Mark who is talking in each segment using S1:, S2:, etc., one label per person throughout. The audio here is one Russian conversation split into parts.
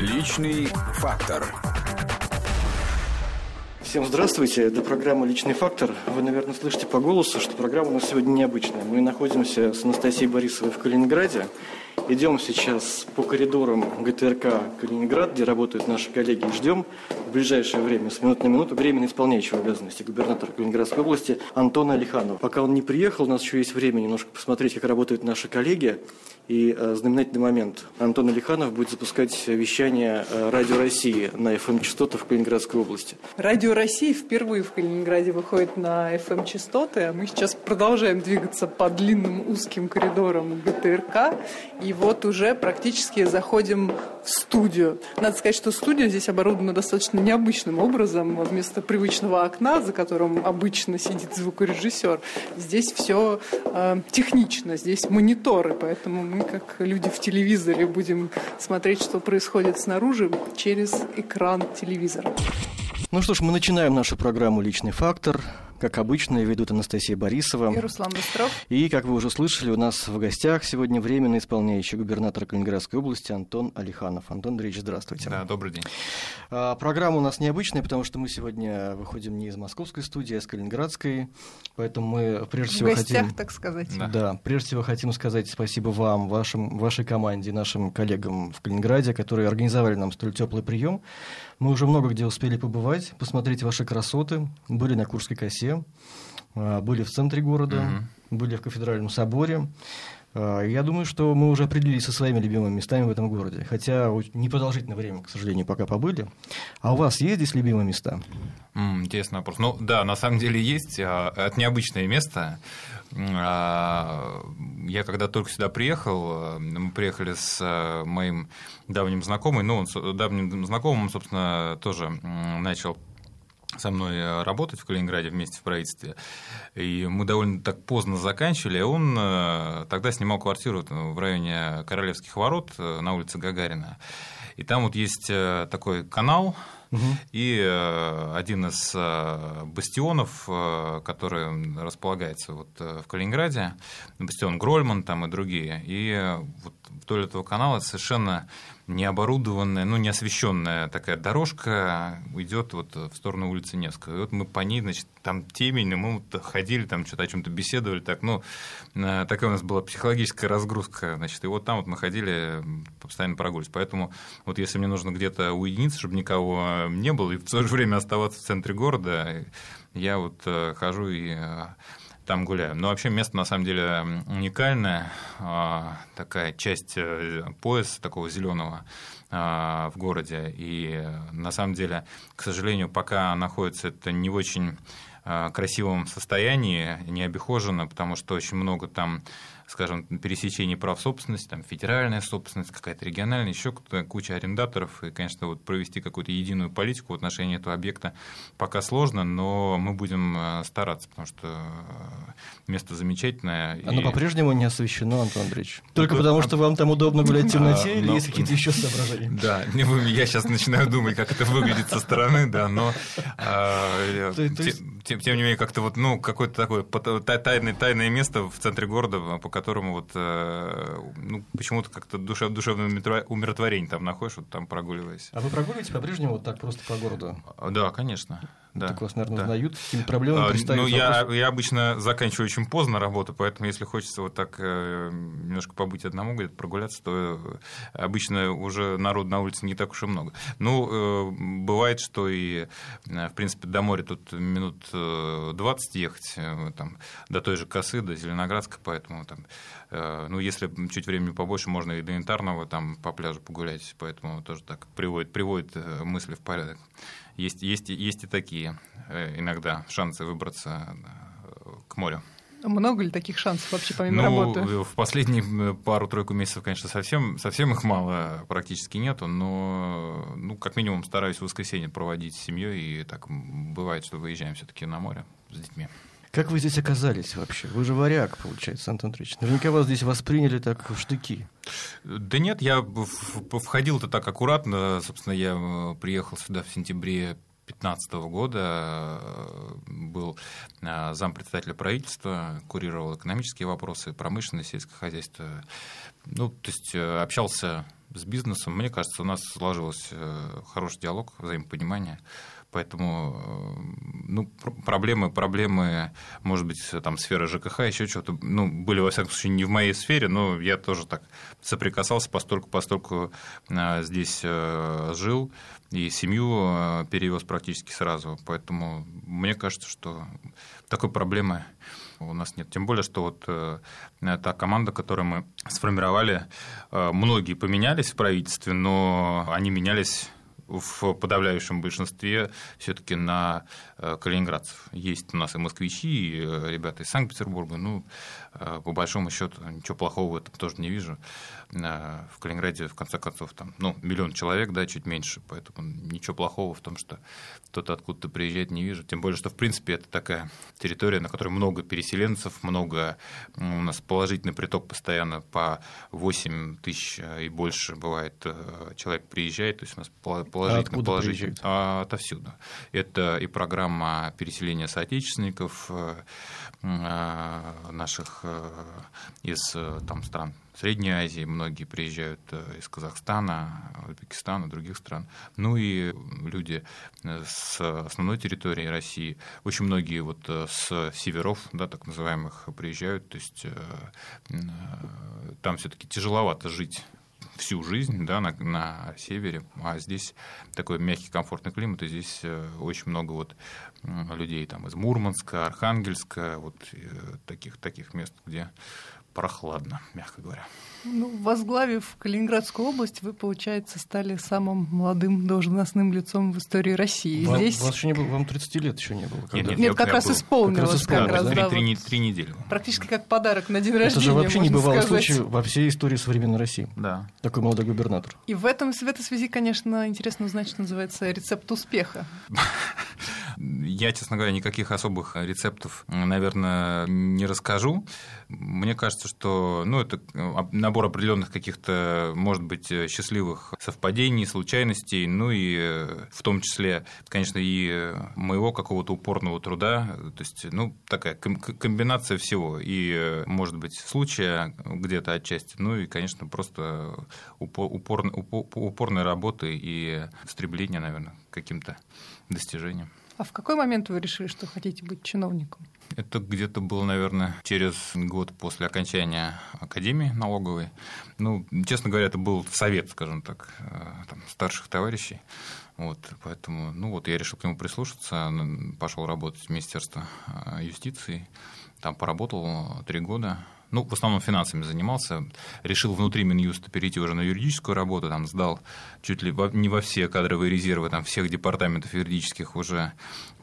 S1: Личный фактор.
S2: Всем здравствуйте, это программа «Личный фактор». Вы, наверное, слышите по голосу, что программа у нас сегодня необычная. Мы находимся с Анастасией Борисовой в Калининграде. Идем сейчас по коридорам ГТРК Калининград, где работают наши коллеги, ждем в ближайшее время, с минуты на минуту, временно исполняющего обязанности губернатора Калининградской области Антона Алиханова. Пока он не приехал, у нас еще есть время немножко посмотреть, как работают наши коллеги. И э, знаменательный момент. Антон Алиханов будет запускать вещание э, Радио России на FM-частотах в Калининградской области.
S3: Радио России впервые в Калининграде выходит на FM-частоты, а мы сейчас продолжаем двигаться по длинным узким коридорам ГТРК. И вот уже практически заходим в студию. Надо сказать, что студия здесь оборудована достаточно необычным образом. Вместо привычного окна, за которым обычно сидит звукорежиссер, здесь все э, технично, здесь мониторы, поэтому мы, как люди в телевизоре, будем смотреть, что происходит снаружи через экран телевизора.
S2: Ну что ж, мы начинаем нашу программу «Личный фактор». Как обычно, ведут Анастасия Борисова.
S3: И Руслан Быстров.
S2: И, как вы уже слышали, у нас в гостях сегодня временно исполняющий губернатор Калининградской области Антон Алиханов. Антон Андреевич, здравствуйте.
S4: Да, добрый день.
S2: А, программа у нас необычная, потому что мы сегодня выходим не из московской студии, а из Калининградской. Поэтому мы прежде всего
S3: в гостях,
S2: хотим...
S3: так сказать.
S2: Да. да, прежде всего хотим сказать спасибо вам, вашим, вашей команде, нашим коллегам в Калининграде, которые организовали нам столь теплый прием. Мы уже много где успели побывать, посмотреть ваши красоты. Были на Курской косе, а, были в центре города, угу. были в кафедральном соборе. А, я думаю, что мы уже определились со своими любимыми местами в этом городе. Хотя непродолжительное время, к сожалению, пока побыли. А у вас есть здесь любимые места?
S4: Интересный вопрос. Ну да, на самом деле есть. А, это необычное место. Я когда только сюда приехал, мы приехали с моим давним знакомым, ну, он давним знакомым, собственно, тоже начал со мной э, работать в Калининграде вместе в правительстве. И мы довольно так поздно заканчивали. Он э, тогда снимал квартиру в районе Королевских ворот э, на улице Гагарина. И там вот есть такой канал, угу. и один из бастионов, который располагается вот в Калининграде, бастион Грольман там и другие. И вот вдоль этого канала совершенно необорудованная, ну, не освещенная такая дорожка идет вот в сторону улицы Невского. И вот мы по ней, значит, там темень, мы вот ходили, там что-то о чем-то беседовали, так, ну, э, такая у нас была психологическая разгрузка, значит, и вот там вот мы ходили, постоянно прогуливались. Поэтому вот если мне нужно где-то уединиться, чтобы никого не было, и в то же время оставаться в центре города, я вот э, хожу и э, там гуляем. Но вообще место на самом деле уникальное, такая часть э, пояса такого зеленого в городе. И на самом деле, к сожалению, пока находится это не в очень красивом состоянии, не обихожено, потому что очень много там скажем, пересечение прав собственности, там федеральная собственность, какая-то региональная, еще куча арендаторов, и, конечно, вот провести какую-то единую политику в отношении этого объекта пока сложно, но мы будем э, стараться, потому что э, место замечательное.
S2: Оно и... по-прежнему не освещено, Антон Андреевич? Ну, Только потому, что вам там удобно гулять в темноте, или есть какие-то еще соображения?
S4: Да, я сейчас начинаю думать, как это выглядит со стороны, да, но а, тем не менее, как-то вот, ну, какое-то такое тайное место в центре города, по которому вот, э, ну, почему-то как-то душев, душевное умиротворение там находишь, вот там прогуливаясь.
S2: А вы прогуливаете по-прежнему вот так просто по городу?
S4: Да, конечно. Да,
S2: так вас, наверное, да. узнают, какими проблемами
S4: а, Ну, я, я обычно заканчиваю очень поздно работу, поэтому если хочется вот так э, немножко побыть одному, где-то прогуляться, то обычно уже народ на улице не так уж и много. Ну, э, бывает, что и, в принципе, до моря тут минут 20 ехать, там, до той же Косы, до Зеленоградска, поэтому там Э, ну, если чуть времени побольше, можно и до Янтарного там по пляжу погулять, поэтому тоже так приводит, приводит э, мысли в порядок. Есть, есть, есть и такие э, иногда шансы выбраться к морю.
S3: Много ли таких шансов вообще помимо
S4: ну,
S3: работы?
S4: В последние пару-тройку месяцев, конечно, совсем, совсем их мало, практически нету, но ну, как минимум стараюсь в воскресенье проводить с семьей, и так бывает, что выезжаем все-таки на море с детьми.
S2: Как вы здесь оказались вообще? Вы же варяг, получается, Антон Андреевич. Наверняка вас здесь восприняли так в штыки.
S4: Да нет, я входил-то так аккуратно. Собственно, я э, приехал сюда в сентябре 2015 года, э, был э, зампредседателя правительства, курировал экономические вопросы, промышленность, сельское хозяйство. Ну, то есть общался с бизнесом. Мне кажется, у нас сложился хороший диалог, взаимопонимание. Поэтому э, ну, проблемы, проблемы, может быть, там сфера ЖКХ, еще что-то, ну, были, во всяком случае, не в моей сфере, но я тоже так соприкасался, постольку, постольку э, здесь э, жил и семью перевез практически сразу. Поэтому мне кажется, что такой проблемы у нас нет. Тем более, что вот та команда, которую мы сформировали, многие поменялись в правительстве, но они менялись в подавляющем большинстве все-таки на э, калининградцев. Есть у нас и москвичи, и э, ребята из Санкт-Петербурга. Ну, э, по большому счету, ничего плохого в этом тоже не вижу. В Калининграде, в конце концов, там, ну, миллион человек, да, чуть меньше, поэтому ничего плохого в том, что кто-то откуда-то приезжает, не вижу. Тем более, что, в принципе, это такая территория, на которой много переселенцев, много у нас положительный приток постоянно по 8 тысяч и больше бывает человек приезжает, то есть у нас положительно, а положительно а, отовсюду. Это и программа переселения соотечественников э, э, наших э, из там, стран Средней Азии, многие приезжают из Казахстана, Узбекистана, других стран. Ну и люди с основной территории России, очень многие вот с северов, да, так называемых, приезжают, то есть там все-таки тяжеловато жить всю жизнь да, на, на севере, а здесь такой мягкий, комфортный климат, и здесь э, очень много вот людей там из Мурманска, Архангельска, вот э, таких, таких мест, где прохладно, мягко говоря.
S3: Ну, возглавив Калининградскую область, вы, получается, стали самым молодым должностным лицом в истории России.
S2: Вам,
S3: Здесь...
S2: вас еще не было, вам 30 лет еще не было.
S3: Нет, нет, нет как раз был. исполнилось. Как раз, как раз,
S4: да, три, вот, три недели.
S3: Практически как подарок на день рождения.
S2: Это же вообще не бывало случая во всей истории современной России.
S4: Да.
S2: Такой молодой губернатор.
S3: И в, этом, в этой связи, конечно, интересно узнать, что называется рецепт успеха.
S4: Я, честно говоря, никаких особых рецептов, наверное, не расскажу. Мне кажется, что ну, это набор определенных каких-то, может быть, счастливых совпадений, случайностей, ну и э, в том числе, конечно, и моего какого-то упорного труда. То есть, ну, такая комбинация всего. И, может быть, случая где-то отчасти, ну и, конечно, просто упор, упорной работы и стремления, наверное, к каким-то достижениям.
S3: А в какой момент вы решили, что хотите быть чиновником?
S4: Это где-то было, наверное, через год после окончания Академии налоговой. Ну, честно говоря, это был совет, скажем так, э, там, старших товарищей. Вот, поэтому, ну вот, я решил к нему прислушаться, пошел работать в Министерство э, юстиции, там поработал три года, ну, в основном финансами занимался, решил внутри Минюста перейти уже на юридическую работу, там сдал чуть ли не во все кадровые резервы там, всех департаментов юридических уже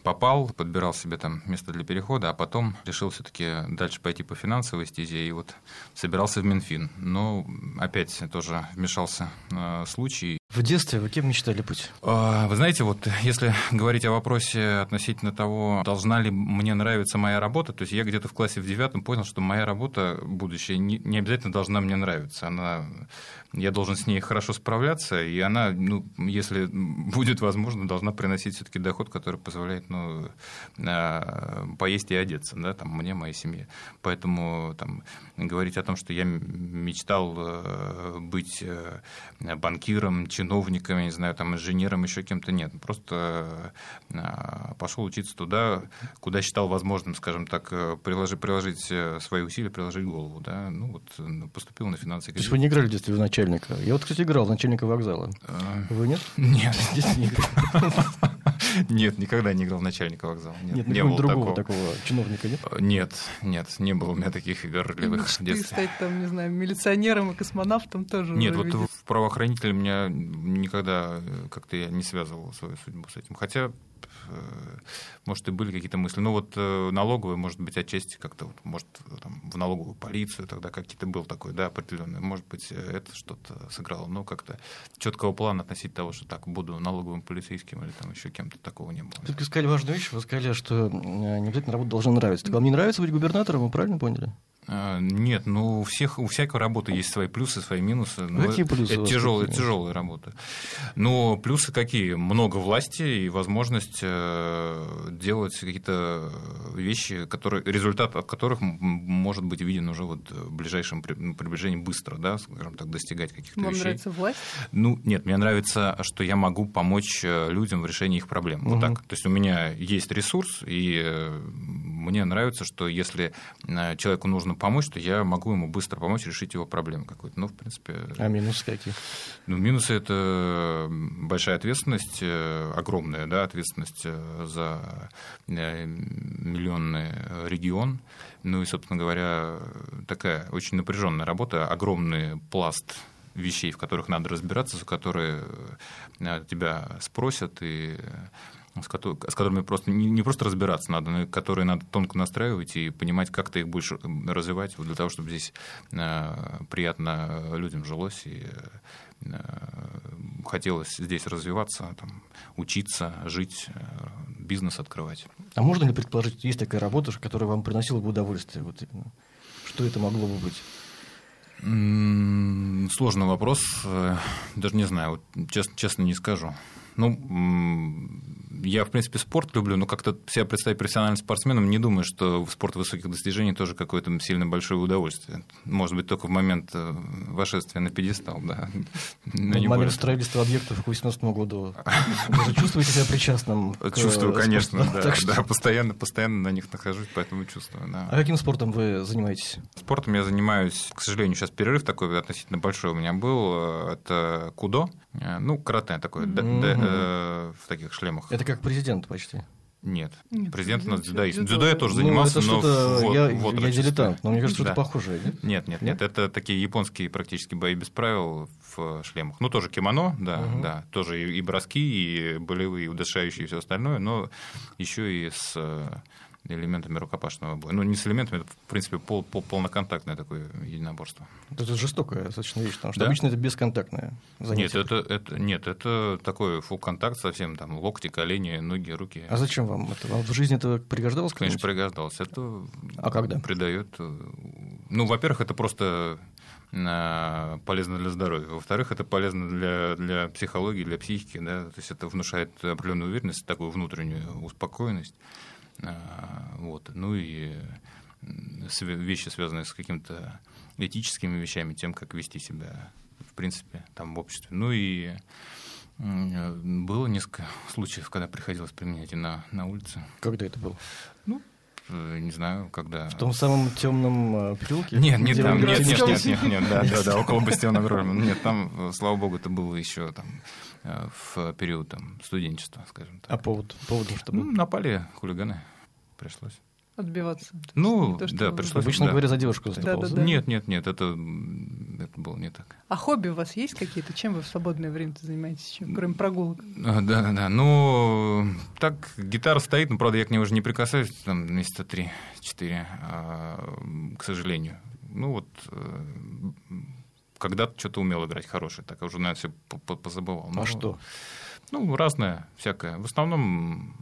S4: попал, подбирал себе там место для перехода, а потом решил все-таки дальше пойти по финансовой стезе и вот собирался в Минфин. Но опять тоже вмешался э, случай.
S2: В детстве вы кем мечтали быть?
S4: А, вы знаете, вот если говорить о вопросе относительно того, должна ли мне нравиться моя работа, то есть я где-то в классе в девятом понял, что моя работа будущее не, не обязательно должна мне нравиться. Она, я должен с ней хорошо справляться, и она, ну, если будет возможно, должна приносить все-таки доход, который позволяет ну, а, поесть и одеться, да, там, мне, моей семье. Поэтому там, говорить о том, что я мечтал э, быть э, банкиром, чиновником, я не знаю, там, инженером, еще кем-то, нет. Просто э, пошел учиться туда, куда считал возможным, скажем так, приложить, приложить свои усилия, приложить голову. Да? Ну, вот, поступил на финансовый
S2: То есть вы не играли в детстве в начальника? Я вот, кстати, играл в начальника вокзала. Вы нет?
S4: Нет. Здесь не играл. Нет, никогда не играл в начальника вокзала. Нет,
S2: нет не было другого такого. такого чиновника, нет?
S4: Нет, нет, не было у меня таких игр ролевых
S3: в детстве. стать там, не знаю, милиционером и космонавтом тоже.
S4: Нет, вот в правоохранителе меня никогда как-то я не связывал свою судьбу с этим. Хотя Э, может, и были какие-то мысли. Ну, вот э, налоговые, может быть, отчасти как-то, вот, может, там, в налоговую полицию тогда какие-то был такой, да, определенный. Может быть, это что-то сыграло, но как-то четкого плана относительно того, что так, буду налоговым полицейским или там еще кем-то такого не было.
S2: Вы сказали важную вещь, вы сказали, что не обязательно работа должна нравиться. Так вам не нравится быть губернатором, вы правильно поняли?
S4: А, Нет, ну у всех у всякой работы есть свои плюсы, свои минусы. Ну,
S2: Какие плюсы у
S4: Это тяжелая,
S2: какие?
S4: тяжелая работа. Но плюсы какие? Много власти и возможность э, делать какие-то вещи, которые, результат от которых может быть виден уже вот в ближайшем ну, приближении быстро, да, скажем так, достигать каких-то
S3: Вам
S4: вещей.
S3: нравится власть?
S4: Ну, нет, мне нравится, что я могу помочь э, людям в решении их проблем. Вот
S2: Мгм.
S4: так. То есть у меня есть ресурс, и э, мне нравится, что если человеку нужно помочь, то я могу ему быстро помочь решить его проблему какую-то. Ну, в принципе,
S2: А минусы какие?
S4: ну, минусы это большая ответственность, э, огромная да, ответственность э, за э, миллионный регион. Ну и, собственно говоря, такая очень напряженная работа, огромный пласт вещей, в которых надо разбираться, за которые тебя спросят и с, кото- с которыми просто не, не просто разбираться надо, но которые надо тонко настраивать и понимать, как ты их будешь м, развивать, для того, чтобы здесь э, приятно людям жилось и э, хотелось здесь развиваться, там, учиться, жить, э, бизнес открывать.
S2: А можно ли предположить, есть такая работа, которая вам приносила бы удовольствие? Вот именно? Что это могло бы быть?
S4: Сложный вопрос, э, даже не знаю, честно, честно не скажу. Ну, я, в принципе, спорт люблю, но как-то себя представить профессиональным спортсменом, не думаю, что в спорт высоких достижений тоже какое-то сильно большое удовольствие. Может быть, только в момент э, вошествия на пьедестал, да. Но
S2: В
S4: не
S2: момент строительства объектов к 18 году вы же чувствуете себя причастным? к,
S4: Чувствую,
S2: э,
S4: конечно, да,
S2: Так что-
S4: да, постоянно, постоянно на них нахожусь, поэтому чувствую, да.
S2: А каким спортом вы занимаетесь?
S4: Спортом я занимаюсь, к сожалению, сейчас перерыв такой относительно большой у меня был. Это кудо, э, ну, карате такое, э, в таких шлемах.
S2: Это как президент почти.
S4: Нет,
S3: Нет,
S4: президент у нас
S3: президент
S4: дзюдоист.
S3: дзюдо.
S4: Дзюдо я тоже
S2: Ну,
S4: занимался,
S2: это
S4: но в,
S2: я,
S4: в
S2: я дилетант, но мне кажется,
S4: Да.
S2: что-то похожее. нет?
S4: Нет, нет, нет, это такие японские практически бои без правил в шлемах. Ну, тоже кимоно, да,
S2: Мгм.
S4: да, тоже и, и броски, и болевые, и удушающие, и все остальное, но еще и с э, элементами рукопашного боя. Ну, не с элементами, это, в принципе, пол, пол- полноконтактное такое единоборство.
S2: Это жестокая достаточно вещь, потому что
S4: Да?
S2: обычно это бесконтактное
S4: Нет,
S2: занятие.
S4: это, это, нет, это такой фул контакт совсем, там, локти, колени, ноги, руки.
S2: А зачем вам это? Вам в жизни это пригождалось?
S4: Конечно, пригождалось. Это
S2: А когда?
S4: придает... э, Ну, во-первых, это просто э, полезно для здоровья. Во-вторых, это полезно для, для психологии, для психики. Да? То есть это внушает определенную уверенность, такую внутреннюю успокоенность. А, Вот. Ну и вещи, связанные с какими-то этическими вещами, тем, как вести себя, в принципе, там в обществе. Ну и м, было несколько случаев, когда приходилось применять и на, на улице.
S2: Когда это было?
S4: Э, Не знаю, когда...
S2: В том самом темном э, переулке?
S4: Нет, не
S2: где
S4: там, нет, нет, нет, нет, нет, да, да, да, около бастиона Грольмана. Нет, там, э, слава богу, это было еще там э, в период там студенчества, скажем
S2: А
S4: так.
S2: повод? Поводом что
S4: Ну,
S2: был?
S4: напали хулиганы, пришлось.
S3: Отбиваться.
S4: Ну,
S3: то,
S4: да, пришлось.
S2: Обычно
S4: да.
S2: говоря, за девушку
S3: Да,
S2: заступался.
S3: да, да.
S4: Нет, нет, нет, это, это было не так.
S3: А хобби у вас есть какие-то? Чем вы в свободное время занимаетесь, еще, кроме прогулок?
S4: Да, да, да. Ну, так, гитара стоит, но, правда, я к ней уже не прикасаюсь, там, месяца три-четыре, а, к сожалению. Ну, вот, э, когда-то что-то умел играть хорошее, так я уже, наверное, все позабывал.
S2: А
S4: Ну,
S2: что?
S4: Ну, разное всякое. В основном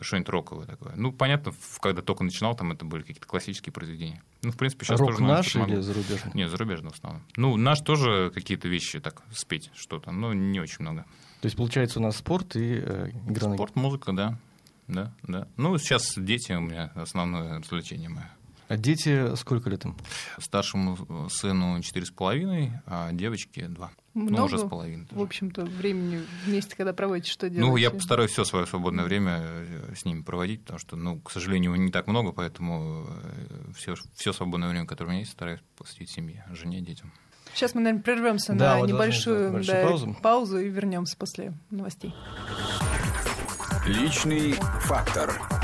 S4: что-нибудь роковое такое. Ну, понятно, когда только начинал, там это были какие-то классические произведения. Ну, в принципе, сейчас
S2: Рок
S4: тоже
S2: наш или зарубежный?
S4: Нет, зарубежный в основном. Ну, наш тоже какие-то вещи так спеть что-то, но не очень много.
S2: То есть, получается, у нас спорт и э, игра на
S4: Спорт, музыка, да. Да, да. Ну, сейчас дети у меня основное развлечение мое.
S2: А дети сколько лет им?
S4: Старшему сыну четыре с половиной, а девочке два. Ну,
S3: Много,
S4: уже с половиной.
S3: в
S4: тоже.
S3: общем-то, времени вместе, когда проводите, что делаете?
S4: Ну, я постараюсь все свое свободное время э, с ними проводить, потому что, ну, к сожалению, не так много, поэтому все, все свободное время, которое у меня есть, стараюсь посвятить семье, жене, детям.
S3: Сейчас мы, наверное, прервемся
S2: Да,
S3: на
S2: вот небольшую
S3: да,
S2: паузу.
S3: паузу и вернемся после новостей.
S1: Личный фактор.